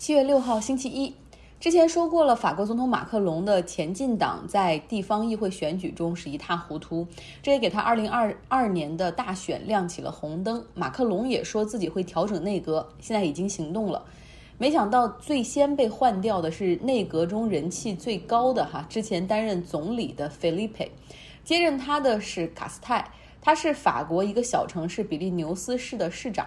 七月六号，星期一。之前说过了，法国总统马克龙的前进党在地方议会选举中是一塌糊涂，这也给他二零二二年的大选亮起了红灯。马克龙也说自己会调整内阁，现在已经行动了。没想到最先被换掉的是内阁中人气最高的哈，之前担任总理的菲利佩，接任他的是卡斯泰，他是法国一个小城市比利牛斯市的市长。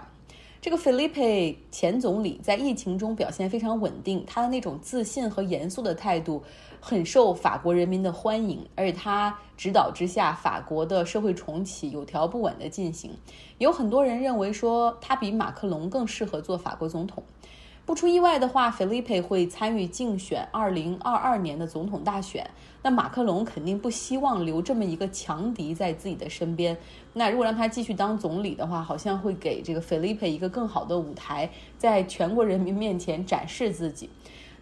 这个 Felipe 前总理在疫情中表现非常稳定，他的那种自信和严肃的态度很受法国人民的欢迎，而且他指导之下，法国的社会重启有条不紊地进行。有很多人认为说他比马克龙更适合做法国总统。不出意外的话菲利佩会参与竞选2022年的总统大选。那马克龙肯定不希望留这么一个强敌在自己的身边。那如果让他继续当总理的话，好像会给这个菲利佩一个更好的舞台，在全国人民面前展示自己。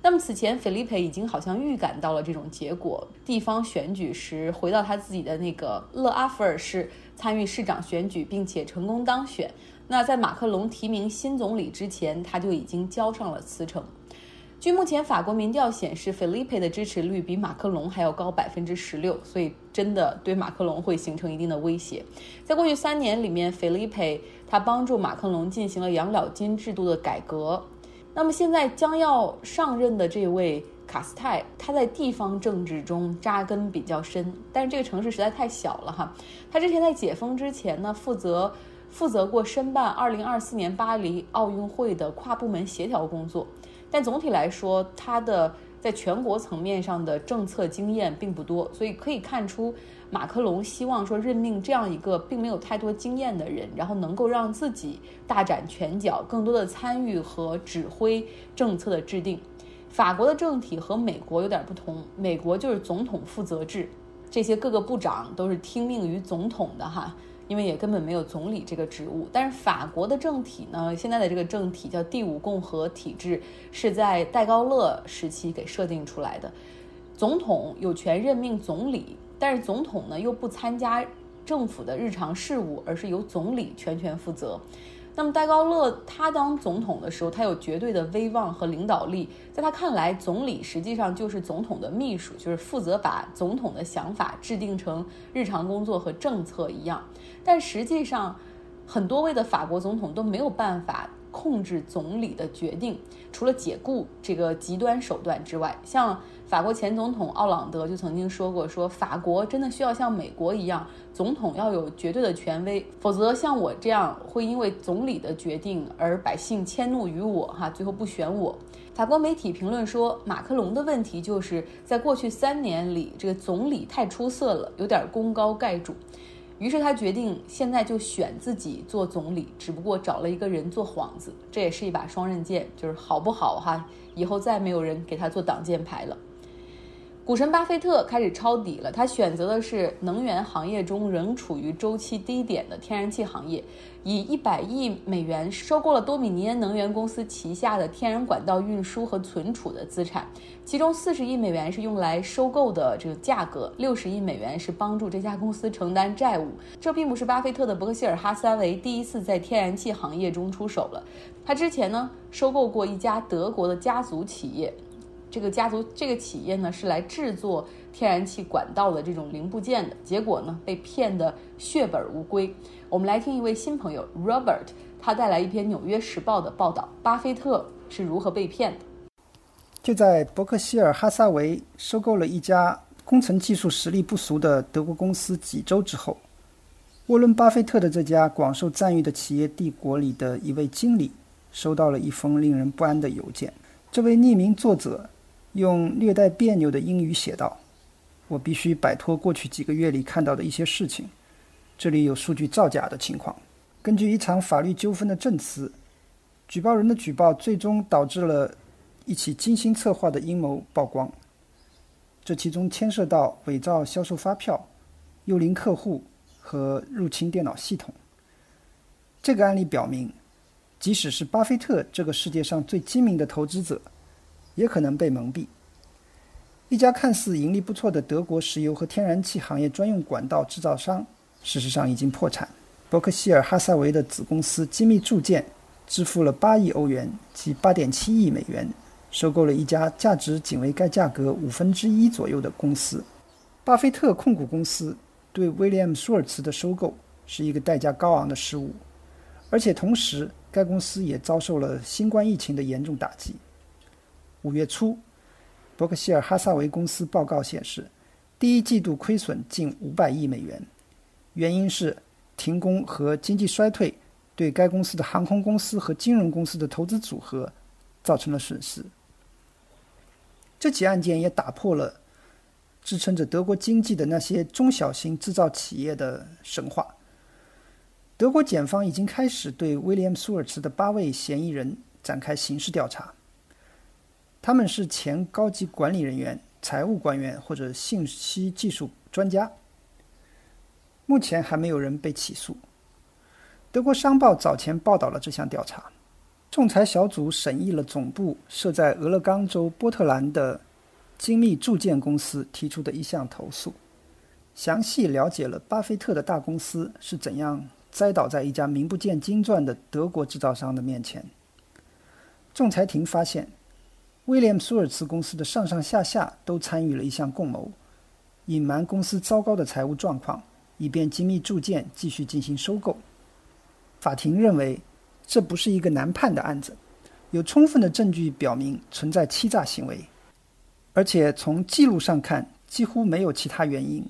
那么此前菲利佩已经好像预感到了这种结果。地方选举时，回到他自己的那个勒阿弗尔市参与市长选举，并且成功当选。那在马克龙提名新总理之前，他就已经交上了辞呈。据目前法国民调显示菲利佩的支持率比马克龙还要高百分之十六，所以真的对马克龙会形成一定的威胁。在过去三年里面菲利佩他帮助马克龙进行了养老金制度的改革。那么现在将要上任的这位卡斯泰，他在地方政治中扎根比较深，但是这个城市实在太小了哈。他之前在解封之前呢，负责。负责过申办2024年巴黎奥运会的跨部门协调工作，但总体来说，他的在全国层面上的政策经验并不多，所以可以看出，马克龙希望说任命这样一个并没有太多经验的人，然后能够让自己大展拳脚，更多的参与和指挥政策的制定。法国的政体和美国有点不同，美国就是总统负责制，这些各个部长都是听命于总统的哈。因为也根本没有总理这个职务，但是法国的政体呢，现在的这个政体叫第五共和体制，是在戴高乐时期给设定出来的。总统有权任命总理，但是总统呢又不参加政府的日常事务，而是由总理全权负责。那么戴高乐他当总统的时候，他有绝对的威望和领导力，在他看来，总理实际上就是总统的秘书，就是负责把总统的想法制定成日常工作和政策一样。但实际上，很多位的法国总统都没有办法控制总理的决定，除了解雇这个极端手段之外，像。法国前总统奥朗德就曾经说过：“说法国真的需要像美国一样，总统要有绝对的权威，否则像我这样会因为总理的决定而百姓迁怒于我，哈，最后不选我。”法国媒体评论说，马克龙的问题就是在过去三年里，这个总理太出色了，有点功高盖主，于是他决定现在就选自己做总理，只不过找了一个人做幌子，这也是一把双刃剑，就是好不好哈？以后再没有人给他做挡箭牌了。股神巴菲特开始抄底了，他选择的是能源行业中仍处于周期低点的天然气行业，以一百亿美元收购了多米尼安能源公司旗下的天然管道运输和存储的资产，其中四十亿美元是用来收购的这个价格，六十亿美元是帮助这家公司承担债务。这并不是巴菲特的伯克希尔哈撒韦第一次在天然气行业中出手了，他之前呢收购过一家德国的家族企业。这个家族这个企业呢是来制作天然气管道的这种零部件的，结果呢被骗得血本无归。我们来听一位新朋友 Robert，他带来一篇《纽约时报》的报道：巴菲特是如何被骗的。就在伯克希尔哈撒韦收购了一家工程技术实力不俗的德国公司几周之后，沃伦·巴菲特的这家广受赞誉的企业帝国里的一位经理收到了一封令人不安的邮件。这位匿名作者。用略带别扭的英语写道：“我必须摆脱过去几个月里看到的一些事情。这里有数据造假的情况。根据一场法律纠纷的证词，举报人的举报最终导致了一起精心策划的阴谋曝光。这其中牵涉到伪造销售发票、幽灵客户和入侵电脑系统。这个案例表明，即使是巴菲特这个世界上最精明的投资者。”也可能被蒙蔽。一家看似盈利不错的德国石油和天然气行业专用管道制造商，事实上已经破产。伯克希尔哈撒韦的子公司机密铸件支付了八亿欧元及八点七亿美元，收购了一家价值仅为该价格五分之一左右的公司。巴菲特控股公司对威廉姆·舒尔茨的收购是一个代价高昂的失误，而且同时该公司也遭受了新冠疫情的严重打击。五月初，伯克希尔哈萨维公司报告显示，第一季度亏损近五百亿美元，原因是停工和经济衰退对该公司的航空公司和金融公司的投资组合造成了损失。这起案件也打破了。支撑着德国经济的那些中小型制造企业的神话。德国检方已经开始对威廉·苏尔茨的八位嫌疑人展开刑事调查。他们是前高级管理人员、财务官员或者信息技术专家。目前还没有人被起诉。德国商报早前报道了这项调查。仲裁小组审议了总部设在俄勒冈州波特兰的。精密铸件公司提出的一项投诉，详细了解了巴菲特的大公司是怎样栽倒在一家名不见经传的德国制造商的面前。仲裁庭发现，威廉苏尔茨公司的上上下下都参与了一项共谋，隐瞒公司糟糕的财务状况，以便精密铸件继续进行收购。法庭认为，这不是一个难判的案子，有充分的证据表明存在欺诈行为。而且从记录上看，几乎没有其他原因。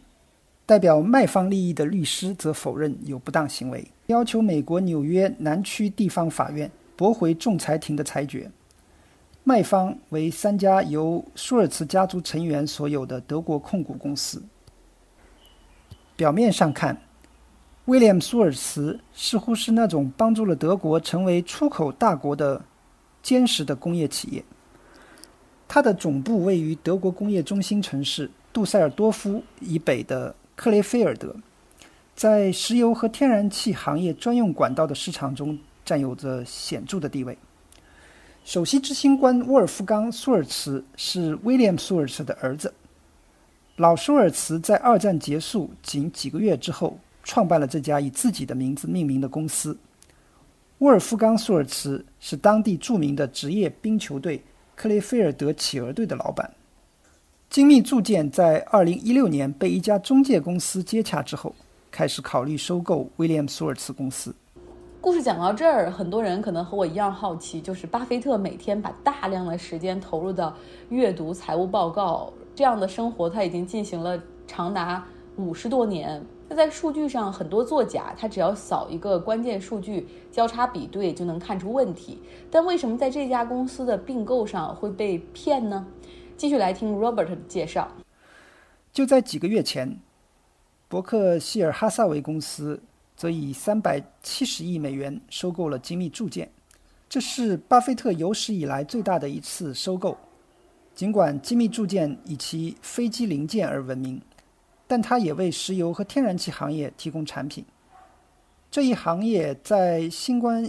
代表卖方利益的律师则否认有不当行为，要求美国纽约南区地方法院驳回仲裁庭的裁决。卖方为三家由舒尔茨家族成员所有的德国控股公司。表面上看，威廉·舒尔茨似乎是那种帮助了德国成为出口大国的坚实的工业企业。它的总部位于德国工业中心城市杜塞尔多夫以北的克雷菲尔德，在石油和天然气行业专用管道的市场中占有着显著的地位。首席执行官沃尔夫冈·舒尔茨是威廉·舒尔茨的儿子。老舒尔茨在二战结束仅几个月之后创办了这家以自己的名字命名的公司。沃尔夫冈·舒尔茨是当地著名的职业冰球队。克雷菲尔德企鹅队的老板，精密铸件在2016年被一家中介公司接洽之后，开始考虑收购威廉·苏尔茨公司。故事讲到这儿，很多人可能和我一样好奇，就是巴菲特每天把大量的时间投入到阅读财务报告这样的生活，他已经进行了长达五十多年。那在数据上很多作假，他只要扫一个关键数据交叉比对就能看出问题。但为什么在这家公司的并购上会被骗呢？继续来听 Robert 的介绍。就在几个月前，伯克希尔哈萨维公司则以三百七十亿美元收购了精密铸件，这是巴菲特有史以来最大的一次收购。尽管精密铸件以其飞机零件而闻名。但它也为石油和天然气行业提供产品。这一行业在新冠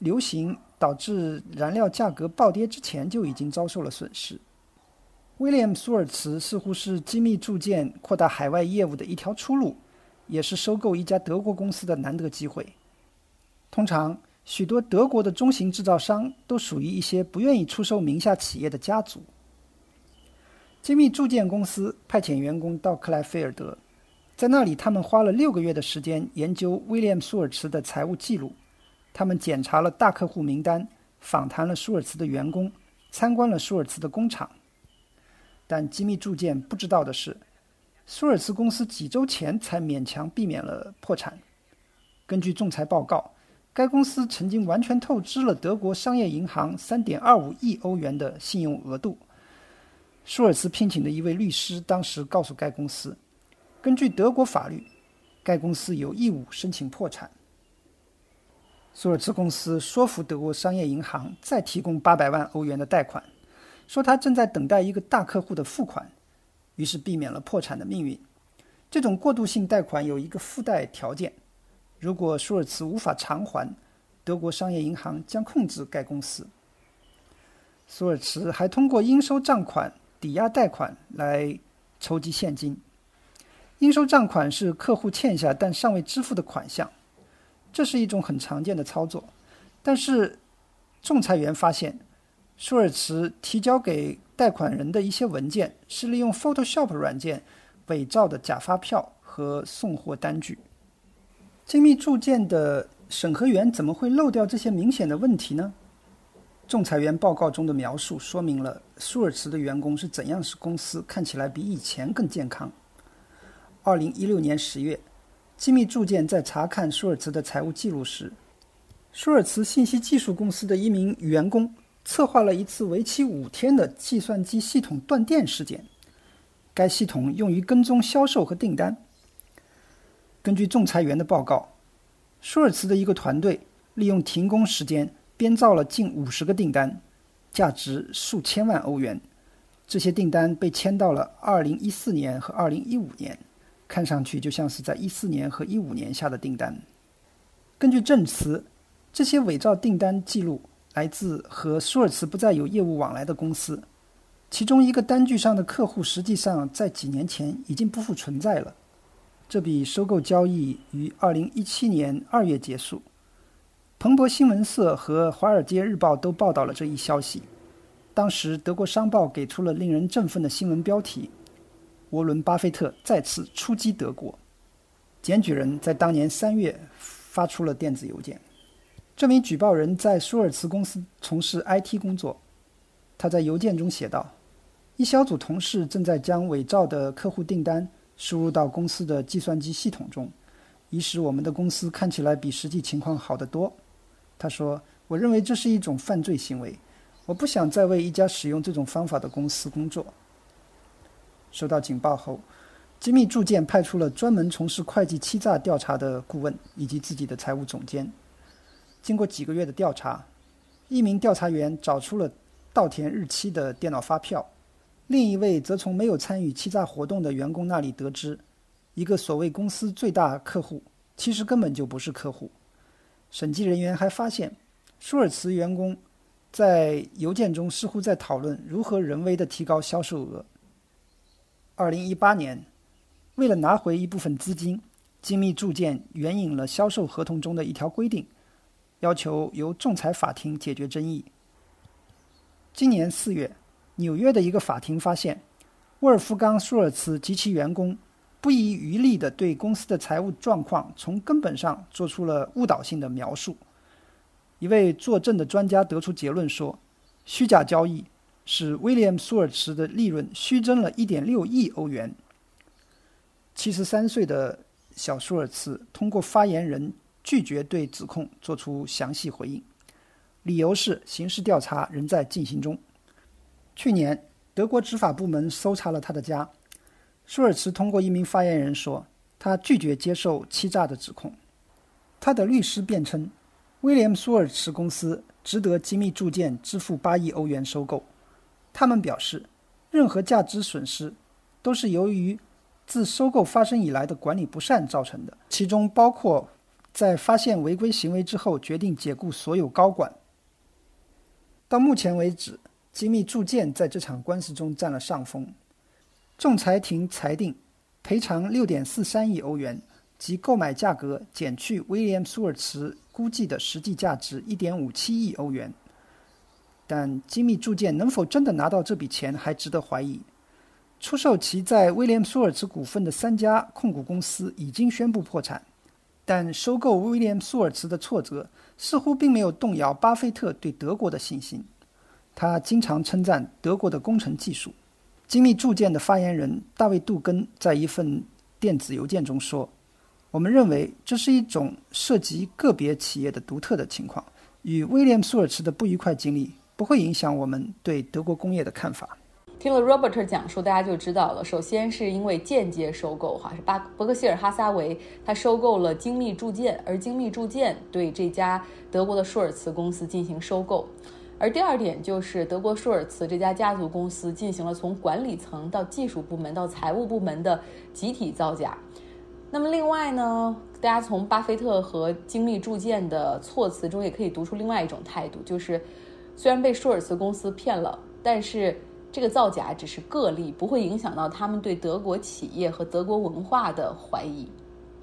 流行导致燃料价格暴跌之前就已经遭受了损失。威廉·苏尔茨似乎是精密铸件扩大海外业务的一条出路，也是收购一家德国公司的难得机会。通常，许多德国的中型制造商都属于一些不愿意出售名下企业的家族。精密铸件公司派遣员工到克莱菲尔德，在那里，他们花了六个月的时间研究威廉·舒尔茨的财务记录。他们检查了大客户名单，访谈了舒尔茨的员工，参观了舒尔茨的工厂。但精密铸件不知道的是，舒尔茨公司几周前才勉强避免了破产。根据仲裁报告，该公司曾经完全透支了德国商业银行3.25亿欧元的信用额度。舒尔茨聘请的一位律师当时告诉该公司，根据德国法律，该公司有义务申请破产。舒尔茨公司说服德国商业银行再提供八百万欧元的贷款，说他正在等待一个大客户的付款，于是避免了破产的命运。这种过渡性贷款有一个附带条件：如果舒尔茨无法偿还，德国商业银行将控制该公司。舒尔茨还通过应收账款。抵押贷款来筹集现金，应收账款是客户欠下但尚未支付的款项，这是一种很常见的操作。但是仲裁员发现，舒尔茨提交给贷款人的一些文件是利用 Photoshop 软件伪造的假发票和送货单据。精密铸件的审核员怎么会漏掉这些明显的问题呢？仲裁员报告中的描述说明了舒尔茨的员工是怎样使公司看起来比以前更健康。二零一六年十月，精密铸件在查看舒尔茨的财务记录时，舒尔茨信息技术公司的一名员工策划了一次为期五天的计算机系统断电事件。该系统用于跟踪销售和订单。根据仲裁员的报告，舒尔茨的一个团队利用停工时间。编造了近五十个订单，价值数千万欧元。这些订单被签到了2014年和2015年，看上去就像是在14年和15年下的订单。根据证词，这些伪造订单记录来自和舒尔茨不再有业务往来的公司，其中一个单据上的客户实际上在几年前已经不复存在了。这笔收购交易于2017年2月结束。彭博新闻社和《华尔街日报》都报道了这一消息。当时，德国商报给出了令人振奋的新闻标题：“沃伦·巴菲特再次出击德国。”检举人在当年三月发出了电子邮件。这名举报人在舒尔茨公司从事 IT 工作。他在邮件中写道：“一小组同事正在将伪造的客户订单输入到公司的计算机系统中，以使我们的公司看起来比实际情况好得多。”他说：“我认为这是一种犯罪行为，我不想再为一家使用这种方法的公司工作。”收到警报后，精密铸件派出了专门从事会计欺诈调查的顾问以及自己的财务总监。经过几个月的调查，一名调查员找出了稻田日期的电脑发票，另一位则从没有参与欺诈活动的员工那里得知，一个所谓公司最大客户其实根本就不是客户。审计人员还发现，舒尔茨员工在邮件中似乎在讨论如何人为的提高销售额。二零一八年，为了拿回一部分资金，精密铸件援引了销售合同中的一条规定，要求由仲裁法庭解决争议。今年四月，纽约的一个法庭发现，沃尔夫冈·舒尔茨及其员工。不遗余力地对公司的财务状况从根本上做出了误导性的描述。一位作证的专家得出结论说，虚假交易使威廉·舒尔茨的利润虚增了一点六亿欧元。七十三岁的小舒尔茨通过发言人拒绝对指控作出详细回应，理由是刑事调查仍在进行中。去年，德国执法部门搜查了他的家。舒尔茨通过一名发言人说，他拒绝接受欺诈的指控。他的律师辩称，威廉·舒尔茨公司值得精密铸件支付八亿欧元收购。他们表示，任何价值损失都是由于自收购发生以来的管理不善造成的，其中包括在发现违规行为之后决定解雇所有高管。到目前为止，精密铸件在这场官司中占了上风。仲裁庭裁定赔偿六点四三亿欧元，即购买价格减去威廉·舒尔茨估计的实际价值一点五七亿欧元。但精密铸件能否真的拿到这笔钱还值得怀疑。出售其在威廉·舒尔茨股份的三家控股公司已经宣布破产，但收购威廉·舒尔茨的挫折似乎并没有动摇巴菲特对德国的信心。他经常称赞德国的工程技术。精密铸件的发言人大卫·杜根在一份电子邮件中说：“我们认为这是一种涉及个别企业的独特的情况，与威廉·舒尔茨的不愉快经历不会影响我们对德国工业的看法。”听了 Robert 讲述，大家就知道了。首先是因为间接收购，哈，是巴伯克希尔哈撒韦他收购了精密铸件，而精密铸件对这家德国的舒尔茨公司进行收购。而第二点就是德国舒尔茨这家家族公司进行了从管理层到技术部门到财务部门的集体造假。那么另外呢，大家从巴菲特和精密铸件的措辞中也可以读出另外一种态度，就是虽然被舒尔茨公司骗了，但是这个造假只是个例，不会影响到他们对德国企业和德国文化的怀疑。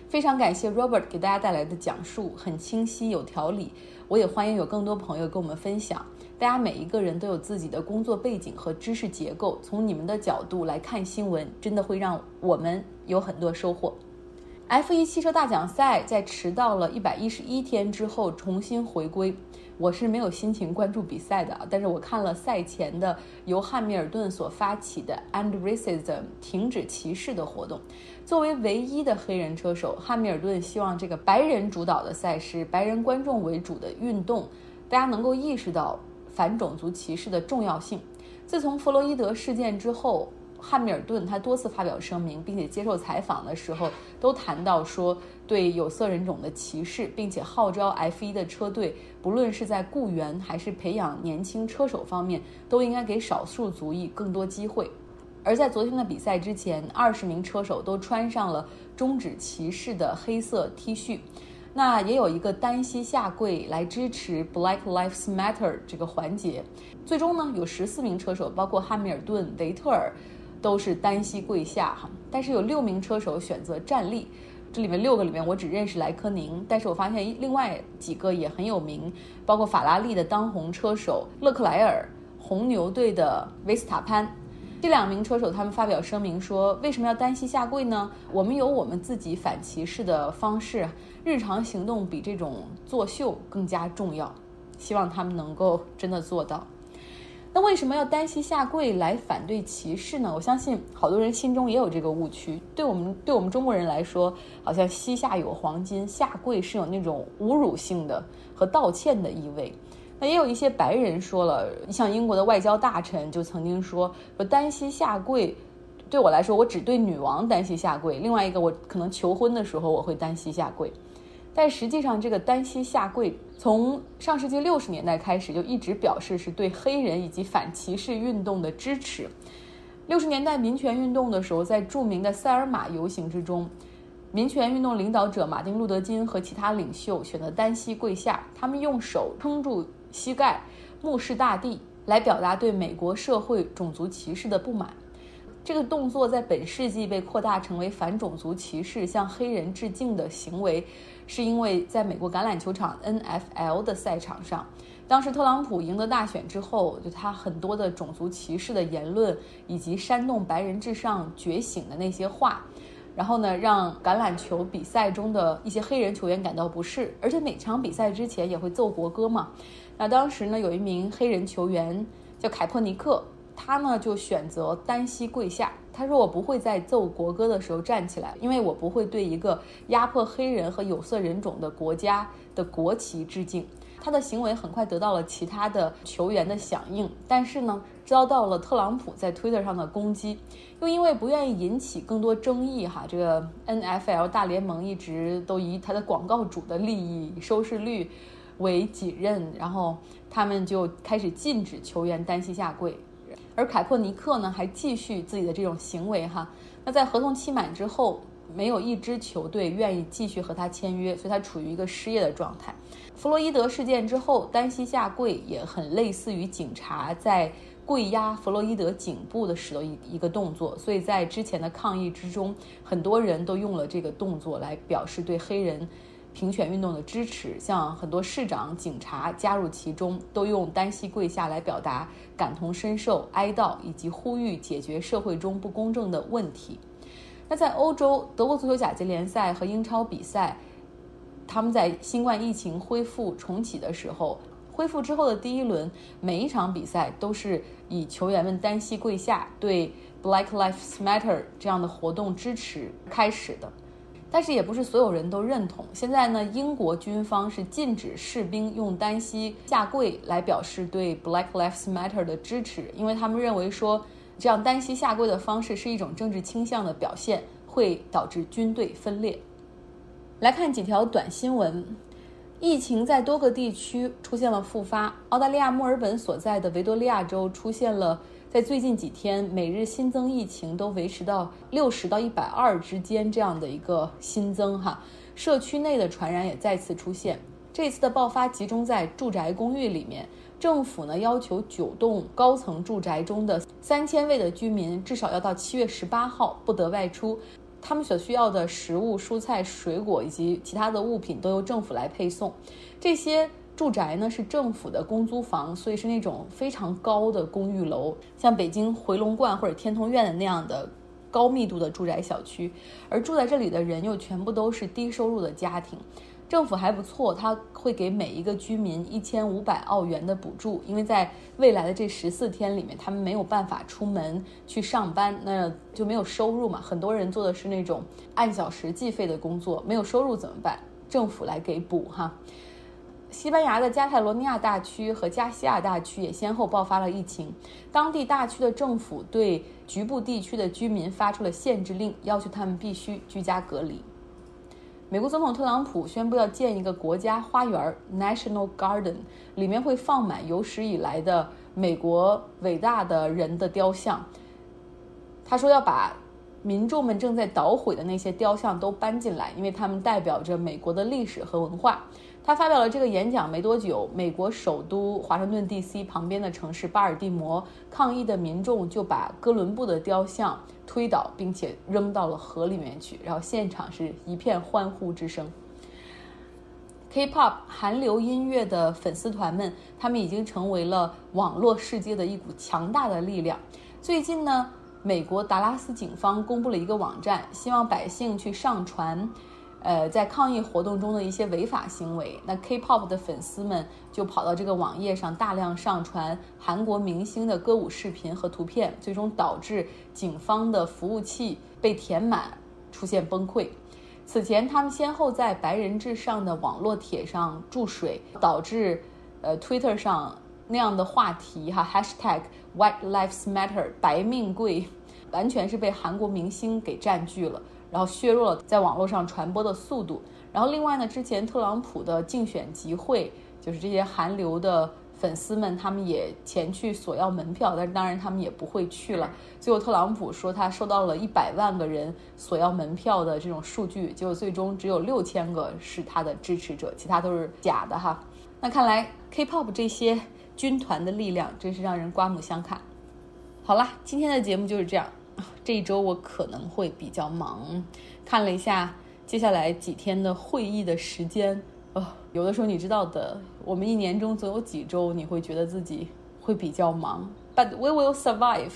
非常感谢 Robert 给大家带来的讲述，很清晰有条理。我也欢迎有更多朋友跟我们分享。大家每一个人都有自己的工作背景和知识结构，从你们的角度来看新闻，真的会让我们有很多收获。F1 汽车大奖赛在迟到了一百一十一天之后重新回归。我是没有心情关注比赛的，但是我看了赛前的由汉密尔顿所发起的 End Racism 停止歧视的活动。作为唯一的黑人车手，汉密尔顿希望这个白人主导的赛事、白人观众为主的运动，大家能够意识到反种族歧视的重要性。自从弗洛伊德事件之后。汉密尔顿他多次发表声明，并且接受采访的时候都谈到说对有色人种的歧视，并且号召 F1 的车队，不论是在雇员还是培养年轻车手方面，都应该给少数族裔更多机会。而在昨天的比赛之前，二十名车手都穿上了终止歧视的黑色 T 恤，那也有一个单膝下跪来支持 Black Lives Matter 这个环节。最终呢，有十四名车手，包括汉密尔顿、维特尔。都是单膝跪下哈，但是有六名车手选择站立，这里面六个里面我只认识莱科宁，但是我发现另外几个也很有名，包括法拉利的当红车手勒克莱尔、红牛队的维斯塔潘，这两名车手他们发表声明说，为什么要单膝下跪呢？我们有我们自己反歧视的方式，日常行动比这种作秀更加重要，希望他们能够真的做到。那为什么要单膝下跪来反对歧视呢？我相信好多人心中也有这个误区。对我们对我们中国人来说，好像膝下有黄金，下跪是有那种侮辱性的和道歉的意味。那也有一些白人说了，像英国的外交大臣就曾经说，说单膝下跪对我来说，我只对女王单膝下跪。另外一个，我可能求婚的时候我会单膝下跪。但实际上，这个单膝下跪从上世纪六十年代开始就一直表示是对黑人以及反歧视运动的支持。六十年代民权运动的时候，在著名的塞尔玛游行之中，民权运动领导者马丁·路德·金和其他领袖选择单膝跪下，他们用手撑住膝盖，目视大地，来表达对美国社会种族歧视的不满。这个动作在本世纪被扩大成为反种族歧视、向黑人致敬的行为。是因为在美国橄榄球场 NFL 的赛场上，当时特朗普赢得大选之后，就他很多的种族歧视的言论，以及煽动白人至上觉醒的那些话，然后呢，让橄榄球比赛中的一些黑人球员感到不适，而且每场比赛之前也会奏国歌嘛。那当时呢，有一名黑人球员叫凯珀尼克。他呢就选择单膝跪下。他说：“我不会在奏国歌的时候站起来，因为我不会对一个压迫黑人和有色人种的国家的国旗致敬。”他的行为很快得到了其他的球员的响应，但是呢，遭到了特朗普在 Twitter 上的攻击。又因为不愿意引起更多争议，哈，这个 NFL 大联盟一直都以他的广告主的利益、收视率为己任，然后他们就开始禁止球员单膝下跪。而凯珀尼克呢，还继续自己的这种行为哈。那在合同期满之后，没有一支球队愿意继续和他签约，所以他处于一个失业的状态。弗洛伊德事件之后，单膝下跪也很类似于警察在跪压弗洛伊德颈部的时的一一个动作，所以在之前的抗议之中，很多人都用了这个动作来表示对黑人。平权运动的支持，像很多市长、警察加入其中，都用单膝跪下来表达感同身受、哀悼以及呼吁解决社会中不公正的问题。那在欧洲，德国足球甲级联赛和英超比赛，他们在新冠疫情恢复重启的时候，恢复之后的第一轮，每一场比赛都是以球员们单膝跪下对 Black Lives Matter 这样的活动支持开始的。但是也不是所有人都认同。现在呢，英国军方是禁止士兵用单膝下跪来表示对 Black Lives Matter 的支持，因为他们认为说这样单膝下跪的方式是一种政治倾向的表现，会导致军队分裂。来看几条短新闻：疫情在多个地区出现了复发，澳大利亚墨尔本所在的维多利亚州出现了。在最近几天，每日新增疫情都维持到六十到一百二之间这样的一个新增哈，社区内的传染也再次出现。这次的爆发集中在住宅公寓里面，政府呢要求九栋高层住宅中的三千位的居民至少要到七月十八号不得外出。他们所需要的食物、蔬菜、水果以及其他的物品都由政府来配送。这些住宅呢是政府的公租房，所以是那种非常高的公寓楼，像北京回龙观或者天通苑的那样的高密度的住宅小区。而住在这里的人又全部都是低收入的家庭。政府还不错，他会给每一个居民一千五百澳元的补助，因为在未来的这十四天里面，他们没有办法出门去上班，那就没有收入嘛。很多人做的是那种按小时计费的工作，没有收入怎么办？政府来给补哈。西班牙的加泰罗尼亚大区和加西亚大区也先后爆发了疫情，当地大区的政府对局部地区的居民发出了限制令，要求他们必须居家隔离。美国总统特朗普宣布要建一个国家花园 （National Garden），里面会放满有史以来的美国伟大的人的雕像。他说要把民众们正在捣毁的那些雕像都搬进来，因为他们代表着美国的历史和文化。他发表了这个演讲没多久，美国首都华盛顿 D.C. 旁边的城市巴尔的摩，抗议的民众就把哥伦布的雕像推倒，并且扔到了河里面去，然后现场是一片欢呼之声。K-pop 韩流音乐的粉丝团们，他们已经成为了网络世界的一股强大的力量。最近呢，美国达拉斯警方公布了一个网站，希望百姓去上传。呃，在抗议活动中的一些违法行为，那 K-pop 的粉丝们就跑到这个网页上大量上传韩国明星的歌舞视频和图片，最终导致警方的服务器被填满，出现崩溃。此前，他们先后在白人至上的网络帖上注水，导致呃 Twitter 上那样的话题哈 Hashtag White Lives Matter 白命贵，完全是被韩国明星给占据了。然后削弱了在网络上传播的速度。然后另外呢，之前特朗普的竞选集会，就是这些韩流的粉丝们，他们也前去索要门票，但是当然他们也不会去了。最后特朗普说他收到了一百万个人索要门票的这种数据，结果最终只有六千个是他的支持者，其他都是假的哈。那看来 K-pop 这些军团的力量真是让人刮目相看。好了，今天的节目就是这样。这一周我可能会比较忙，看了一下接下来几天的会议的时间，哦，有的时候你知道的，我们一年中总有几周你会觉得自己会比较忙，But we will survive。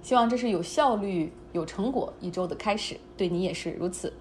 希望这是有效率、有成果一周的开始，对你也是如此。